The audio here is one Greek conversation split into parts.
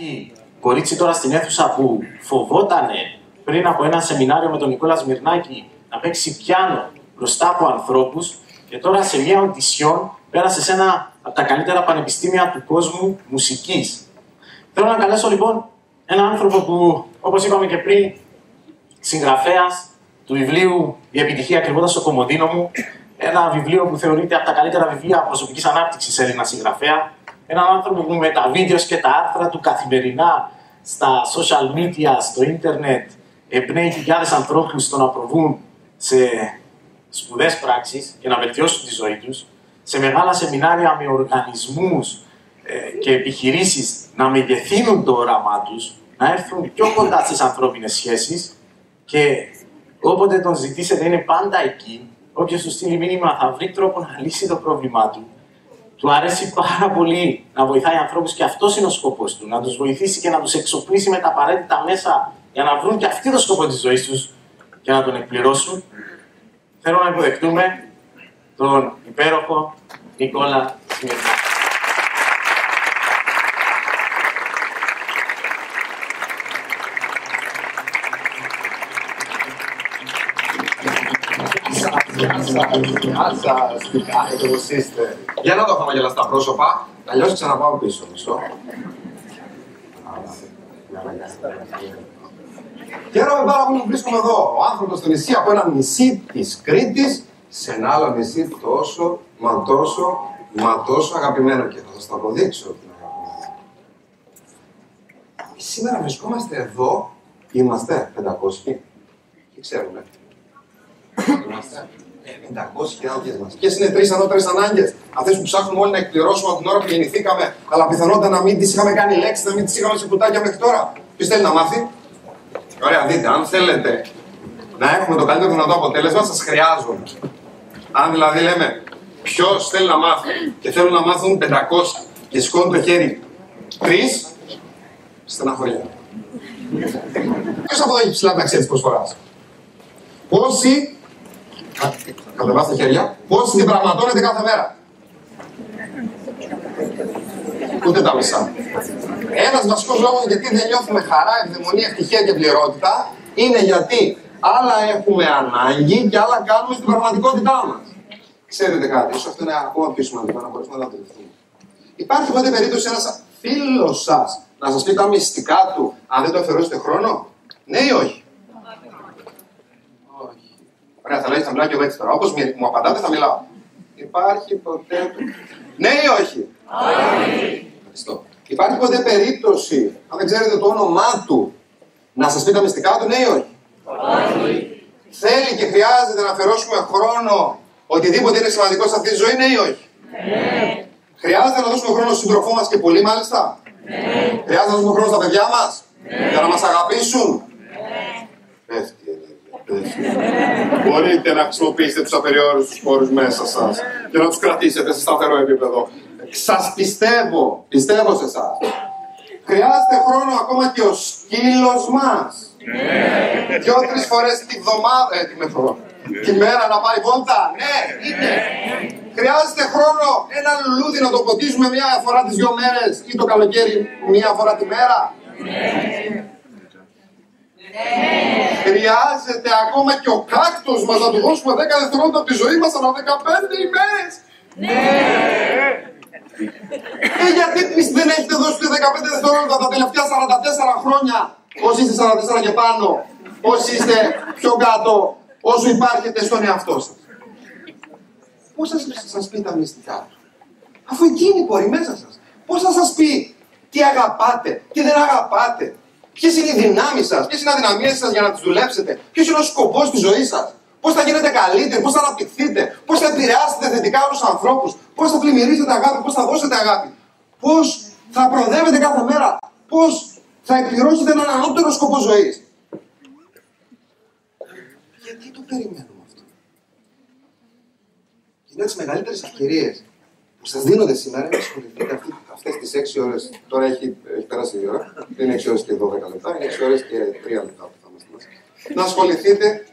Υπάρχει κορίτσι τώρα στην αίθουσα που φοβότανε πριν από ένα σεμινάριο με τον Νικόλας Σμυρνάκη να παίξει πιάνο μπροστά από ανθρώπους και τώρα σε μια οντισιόν πέρασε σε ένα από τα καλύτερα πανεπιστήμια του κόσμου μουσικής. Θέλω να καλέσω λοιπόν έναν άνθρωπο που, όπως είπαμε και πριν, συγγραφέας του βιβλίου Η επιτυχία κρυβόντα στο κομμωδίνο μου. Ένα βιβλίο που θεωρείται από τα καλύτερα βιβλία προσωπικής ανάπτυξης Έλληνα συγγραφέα. Έναν άνθρωπο που με τα βίντεος και τα άρθρα του καθημερινά στα social media, στο ίντερνετ, εμπνέει χιλιάδες ανθρώπους στο να προβούν σε σπουδές πράξεις και να βελτιώσουν τη ζωή τους, σε μεγάλα σεμινάρια με οργανισμούς ε, και επιχειρήσεις να μεγεθύνουν το όραμά τους, να έρθουν πιο κοντά στις ανθρώπινες σχέσεις και όποτε τον ζητήσετε είναι πάντα εκεί. Όποιος του στείλει μήνυμα θα βρει τρόπο να λύσει το πρόβλημά του. Του αρέσει πάρα πολύ να βοηθάει ανθρώπους και αυτός είναι ο σκοπός του. Να τους βοηθήσει και να τους εξοπλίσει με τα απαραίτητα μέσα για να βρουν και αυτοί το σκοπό της ζωής τους και να τον εκπληρώσουν. Θέλω να υποδεχτούμε τον υπέροχο Νικόλα Σμύρνα. Γεια σας, γεια σας, τι κάνετε, πώς είστε. Για να το χαμογελά στα πρόσωπα, αλλιώς ξαναπάω πίσω, μισό. Χαίρομαι πάρα πολύ που βρίσκομαι εδώ. Ο άνθρωπος στο νησί από ένα νησί της Κρήτης σε ένα άλλο νησί τόσο, μα τόσο, μα τόσο αγαπημένο και θα σας το αποδείξω ότι είναι αγαπημένο. Σήμερα βρισκόμαστε εδώ, είμαστε 500 και ξέρουμε. Είμαστε 500 και άδειες μας. Ποιε είναι τρεις ανώτερες ανάγκες, αυτέ που ψάχνουμε όλοι να εκπληρώσουμε από την ώρα που γεννηθήκαμε, αλλά πιθανότατα να μην τις είχαμε κάνει λέξεις, να μην τις είχαμε σε κουτάκια μέχρι τώρα. Ποιο θέλει να μάθει; Ωραία, δείτε, αν θέλετε να έχουμε το καλύτερο δυνατό αποτέλεσμα, σας χρειάζομαι. Αν δηλαδή λέμε ποιος θέλει να μάθει και θέλουν να μάθουν 500 και σηκώνουν το χέρι τρεις, στεναχωριά. Ποιος από εδώ έχει ψηλά ταξία τη προσφορά. Πόσοι, κατεβάστε τα χέρια, πόσοι την πραγματώνετε κάθε μέρα. Ούτε τα μισά. Ένας βασικός λόγος γιατί δεν νιώθουμε χαρά, ευδαιμονία, ευτυχία και πληρότητα είναι γιατί άλλα έχουμε ανάγκη και άλλα κάνουμε στην πραγματικότητά μας. Ξέρετε κάτι, ίσως αυτό είναι ακόμα πιο σημαντικό να μπορέσουμε να το αντιληφθούμε. Υπάρχει ποτέ περίπτωση ένας φίλος σας να σας πει τα μυστικά του αν δεν το αφιερώσετε χρόνο, ναι ή όχι. Όχι; Ωραία, θα λέει, θα μιλάω και εγώ έτσι τώρα. Όπως μου απαντάτε, θα μιλάω. Υπάρχει ποτέ. Ναι ή όχι; Όχι. Ευχαριστώ. Υπάρχει ποτέ περίπτωση, αν δεν ξέρετε το όνομά του, να σας πει τα μυστικά του, ναι ή όχι; Όχι. Θέλει και χρειάζεται να αφιερώσουμε χρόνο οτιδήποτε είναι σημαντικό σε αυτή τη ζωή, ναι ή όχι; Ναι. Χρειάζεται να δώσουμε χρόνο στον σύντροφό μας και πολύ μάλιστα. Ναι. Χρειάζεται να δώσουμε χρόνο στα παιδιά μας ναι. για να μας αγαπήσουν. Ναι. Πέφτει Μπορείτε να χρησιμοποιήσετε τους απεριόριστους πόρου μέσα σας και να τους κρατήσετε σε σταθερό επίπεδο. Σας πιστεύω, πιστεύω σε εσάς. Χρειάζεται χρόνο ακόμα και ο σκύλος μας. Ναι. Δυο-τρεις φορές τη βδομάδα, ε, τη μεθόδο. Τη μέρα να πάει βόλτα. Ναι, είναι. Χρειάζεται χρόνο ένα λουλούδι να το ποτίζουμε μία φορά τις δύο μέρες ή το καλοκαίρι μία φορά τη μέρα. Χρειάζεται ακόμα και ο κάκτος μας να του δώσουμε 10 δευτερόλεπτα από τη ζωή μας ανά 15 ημέρες. Ναι. Ε, γιατί δεν έχετε δώσει 15 δευτερόλεπτα τα τελευταία 44 χρόνια, όσοι είστε 44 και πάνω, όσοι είστε πιο κάτω, όσο υπάρχετε στον εαυτό σας. Πώς θα σας πει τα μυστικά του, αφού εκείνη μπορεί μέσα σας. Πώς θα σας πει τι αγαπάτε, τι δεν αγαπάτε, Ποιες είναι οι δυνάμεις σας, ποιες είναι οι αδυναμίες σας για να τις δουλέψετε, ποιος είναι ο σκοπός της ζωής σας, πώς θα γίνετε καλύτεροι, πώς θα αναπτυχθείτε, πώς θα επηρεάσετε θετικά άλλου ανθρώπους, πώς θα πλημμυρίσετε αγάπη, πώς θα δώσετε αγάπη, πώς θα προοδεύετε κάθε μέρα, πώς θα εκπληρώσετε έναν ανώτερο σκοπό ζωής. Γιατί το περιμένουμε αυτό; Είναι από τις μεγαλύτερες ευκαιρίες που σας δίνονται σήμερα είναι να ασχοληθείτε αυτές τις 6 ώρες. Τώρα έχει, έχει περάσει η ώρα. Δεν είναι 6 ώρες και 12 λεπτά, είναι 6 ώρες και 3 λεπτά που θα είμαστε μαζί. Να ασχοληθείτε.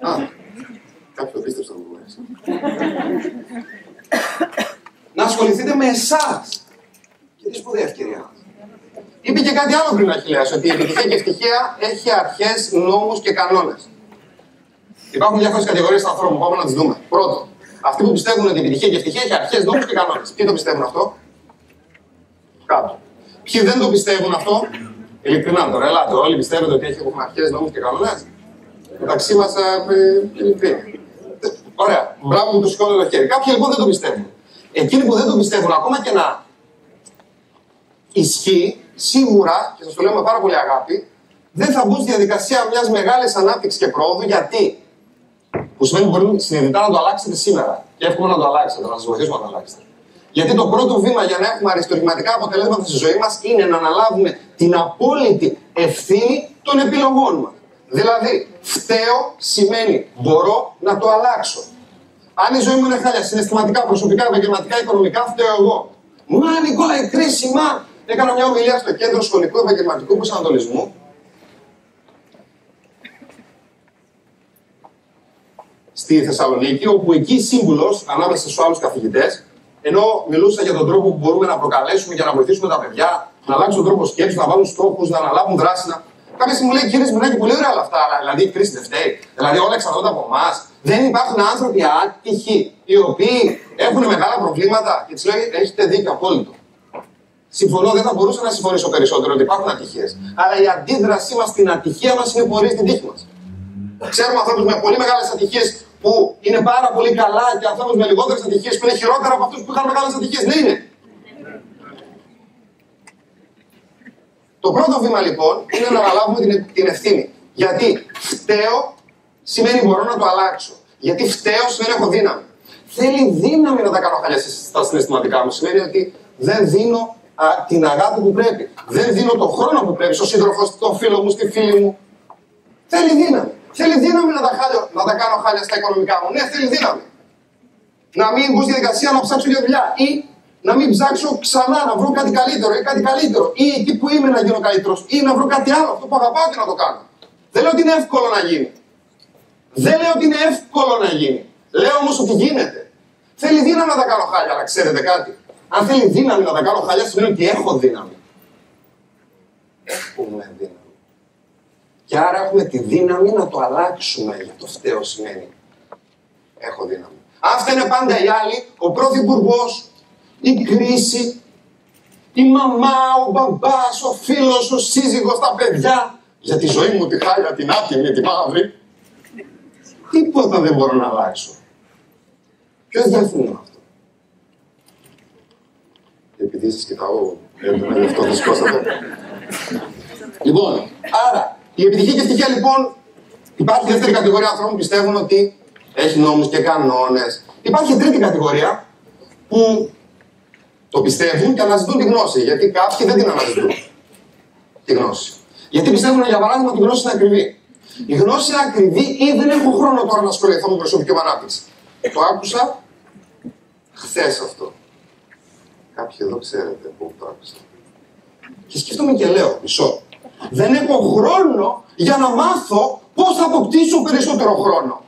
Α, κάποιο πίστεψε να μου Να ασχοληθείτε με με εσάς. Και τι σπουδαία ευκαιρία. Είπε και κάτι άλλο πριν ο Αχιλέας, ότι η επιτυχία και η ευτυχία έχει αρχές, νόμους και κανόνες. Υπάρχουν διάφορες κατηγορίες ανθρώπων, πάμε να τις δούμε. Πρώτον, αυτοί που πιστεύουν ότι η επιτυχία και η ευτυχία έχει αρχές, νόμους και κανόνες. Ποιοι το πιστεύουν αυτό, Κάτω. Ποιοι δεν το πιστεύουν αυτό, ειλικρινά τώρα, ελάτε. Όλοι πιστεύετε ότι έχει αρχές, νόμους και κανόνες; Μεταξύ μας, ε, ειλικρινά. Ωραία. Μπράβο που του σηκώνω το χέρι. Κάποιοι λοιπόν δεν το πιστεύουν. Εκείνοι που δεν το πιστεύουν, ακόμα και να ισχύει, σίγουρα, και σας το λέω με πάρα πολύ αγάπη, δεν θα μπουν στη διαδικασία μιας μεγάλης ανάπτυξης και πρόοδου. Γιατί; Που σημαίνει ότι μπορεί συνειδητά να το αλλάξετε σήμερα. Και εύχομαι να το αλλάξετε, να σας βοηθήσουμε να το αλλάξετε. Γιατί το πρώτο βήμα για να έχουμε αριστουργηματικά αποτελέσματα στη ζωή μας είναι να αναλάβουμε την απόλυτη ευθύνη των επιλογών μας. Δηλαδή, φταίω σημαίνει μπορώ να το αλλάξω. Αν η ζωή μου είναι χάλια, συναισθηματικά, προσωπικά, επαγγελματικά, οικονομικά, φταίω εγώ. Μα, Νικόλα, η κρίση, μα. Έκανα μια ομιλία στο κέντρο σχολικού επαγγελματικού προσανατολισμού. Στη Θεσσαλονίκη, όπου εκεί σύμβουλος ανάμεσα στους άλλους καθηγητές, ενώ μιλούσα για τον τρόπο που μπορούμε να προκαλέσουμε για να βοηθήσουμε τα παιδιά να αλλάξουν τον τρόπο σκέψης, να βάλουν στόχους, να αναλάβουν δράση. Να... Κάποια στιγμή μου λέει κύριε Σμινάκη, πολύ ωραία όλα αυτά, αλλά δηλαδή η κρίση δεν φταίει. Δηλαδή όλα εξαρτώνται από εμάς. Δεν υπάρχουν άνθρωποι άτυχοι οι οποίοι έχουν μεγάλα προβλήματα και του λέει έχετε δίκιο απόλυτο. Συμφωνώ, δεν θα μπορούσα να συμφωνήσω περισσότερο ότι υπάρχουν ατυχίες. Αλλά η αντίδρασή μας στην ατυχία μας είναι πορεία στην τύχη μας. Ξέρουμε ανθρώπους με πολύ μεγάλες ατυχίες που είναι πάρα πολύ καλά και ανθρώπου με λιγότερες ατυχίε που είναι χειρότερα από αυτούς που είχαν μεγάλες ατυχίε. Ναι, είναι. Το πρώτο βήμα λοιπόν είναι να αναλάβουμε την, την ευθύνη. Γιατί φταίω σημαίνει μπορώ να το αλλάξω. Γιατί φταίω σημαίνει έχω δύναμη. Θέλει δύναμη να τα κάνω χαλιά στα συναισθηματικά μου. Σημαίνει ότι δεν δίνω α, την αγάπη που πρέπει. Δεν δίνω τον χρόνο που πρέπει στον σύντροφο, στον φίλο μου, στη φίλη μου. Θέλει δύναμη. Θέλει δύναμη να τα, χάλιο, να τα κάνω χάλια στα οικονομικά μου. Ναι, θέλει δύναμη. Να μην μπω στη διαδικασία να ψάξω για δουλειά. Ή να μην ψάξω ξανά να βρω κάτι καλύτερο ή κάτι καλύτερο. Ή εκεί που είμαι να γίνω καλύτερος. Ή να βρω κάτι άλλο, αυτό που αγαπάω και να το κάνω. Δεν λέω ότι είναι εύκολο να γίνει. Δεν λέω ότι είναι εύκολο να γίνει. Λέω όμως ότι γίνεται. Θέλει δύναμη να τα κάνω χάλια, αλλά ξέρετε κάτι. Αν θέλει δύναμη να τα κάνω χάλια, σημαίνει ότι έχω δύναμη. Έχουμε δύναμη. Και άρα έχουμε τη δύναμη να το αλλάξουμε για το φταίο σημαίνει. Έχω δύναμη. Αυτά είναι πάντα οι άλλοι, ο πρωθυπουργός, η κρίση, η μαμά, ο μπαμπάς, ο φίλος, ο σύζυγος, τα παιδιά. Για τη ζωή μου τη χάλια, την άτιμη, τη μαύρη. Τίποτα δεν μπορώ να αλλάξω. Ποιος διαφωνεί αυτό; Επειδή σας κοιτάω έντονα, γι' αυτό θα σηκώσατε. λοιπόν, άρα, η επιτυχία και ευτυχία λοιπόν, υπάρχει δεύτερη κατηγορία ανθρώπων που πιστεύουν ότι έχει νόμους και κανόνες. Υπάρχει τρίτη κατηγορία που το πιστεύουν και αναζητούν τη γνώση. Γιατί κάποιοι δεν την αναζητούν. Τη γνώση. Γιατί πιστεύουν, για παράδειγμα, ότι η γνώση είναι ακριβή. Η γνώση είναι ακριβή ή δεν έχω χρόνο τώρα να ασχοληθώ με προσωπική μου ανάπτυξη. Το άκουσα χθες αυτό. Κάποιοι εδώ ξέρετε πού το άκουσα. Και σκέφτομαι και λέω, μισό. Δεν έχω χρόνο για να μάθω πώς θα αποκτήσω περισσότερο χρόνο.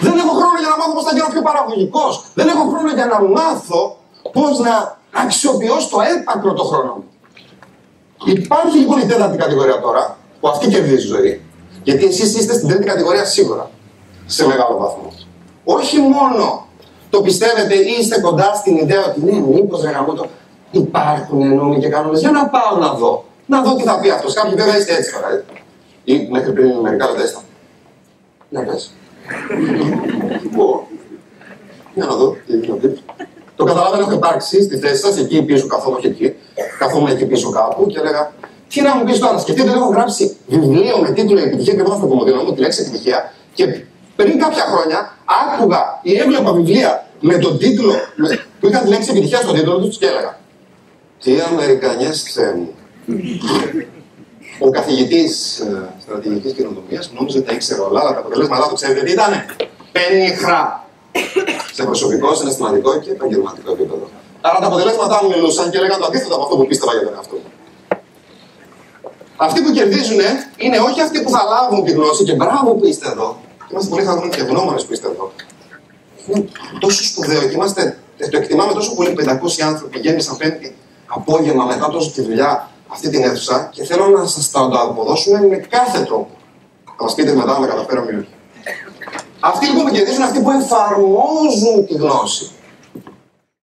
Δεν έχω χρόνο για να μάθω πώς θα γίνω πιο παραγωγικός. Δεν έχω χρόνο για να μάθω πώς να αξιοποιώ στο έπακρο το χρόνο μου. Υπάρχει λοιπόν η τέταρτη κατηγορία τώρα, που αυτή κερδίζει η ζωή. Γιατί εσείς είστε στην τρίτη κατηγορία σίγουρα. Σε μεγάλο βαθμό. Όχι μόνο το πιστεύετε ή είστε κοντά στην ιδέα ότι ναι, μήπως ρε το υπάρχουν νόμοι και κανόνες. Για να πάω να δω. Να δω τι θα πει αυτός. Κάποιοι βέβαια είστε έτσι τώρα. Ή μέχρι πριν μερικά λεπτά Να πες. Πού. Για να δω τι είναι Το καταλάβαινα, έχω υπάρξει στη θέση σας, εκεί πίσω, καθόμουν και εκεί. Καθόμουν εκεί πίσω κάπου και έλεγα, τι να μου πεις τώρα, σκεφτείτε ότι έχω γράψει βιβλίο με τίτλο Επιτυχία και στο κομμωδίνο μου, τη λέξη Επιτυχία, και πριν κάποια χρόνια άκουγα ή έβλεπα βιβλία με τον τίτλο, με, που είχαν τη λέξη Επιτυχία στον τίτλο τους και έλεγα, Τι Αμερικανιές μου. Ο καθηγητής ε, στρατηγικής καινοτομία νόμιζε ότι τα ήξερε όλα, αλλά τα αποτελέσματά του ξέρετε τι ήταν. Πενιχρά. Σε προσωπικό, συναισθηματικό και επαγγελματικό επίπεδο. Άρα τα αποτελέσματά μου μιλούσαν και έλεγαν το αντίθετο από αυτό που πίστευα για τον εαυτό μου. Αυτοί που κερδίζουν είναι όχι αυτοί που θα λάβουν τη γνώση και μπράβο που είστε εδώ. Είμαστε πολύ χαρούμενοι και ευγνώμονες που είστε εδώ. είναι τόσο σπουδαίο και είμαστε, ε, το εκτιμάμε τόσο πολύ 500 άνθρωποι γέμισαν πέμπτη απόγευμα μετά τόσο τη δουλειά αυτή την αίθουσα και θέλω να σας τα αποδώσουμε με κάθε τρόπο. Θα μας πείτε μετά να καταφέρω ή όχι. Αυτοί λοιπόν που κερδίζουν αυτοί που εφαρμόζουν τη γνώση.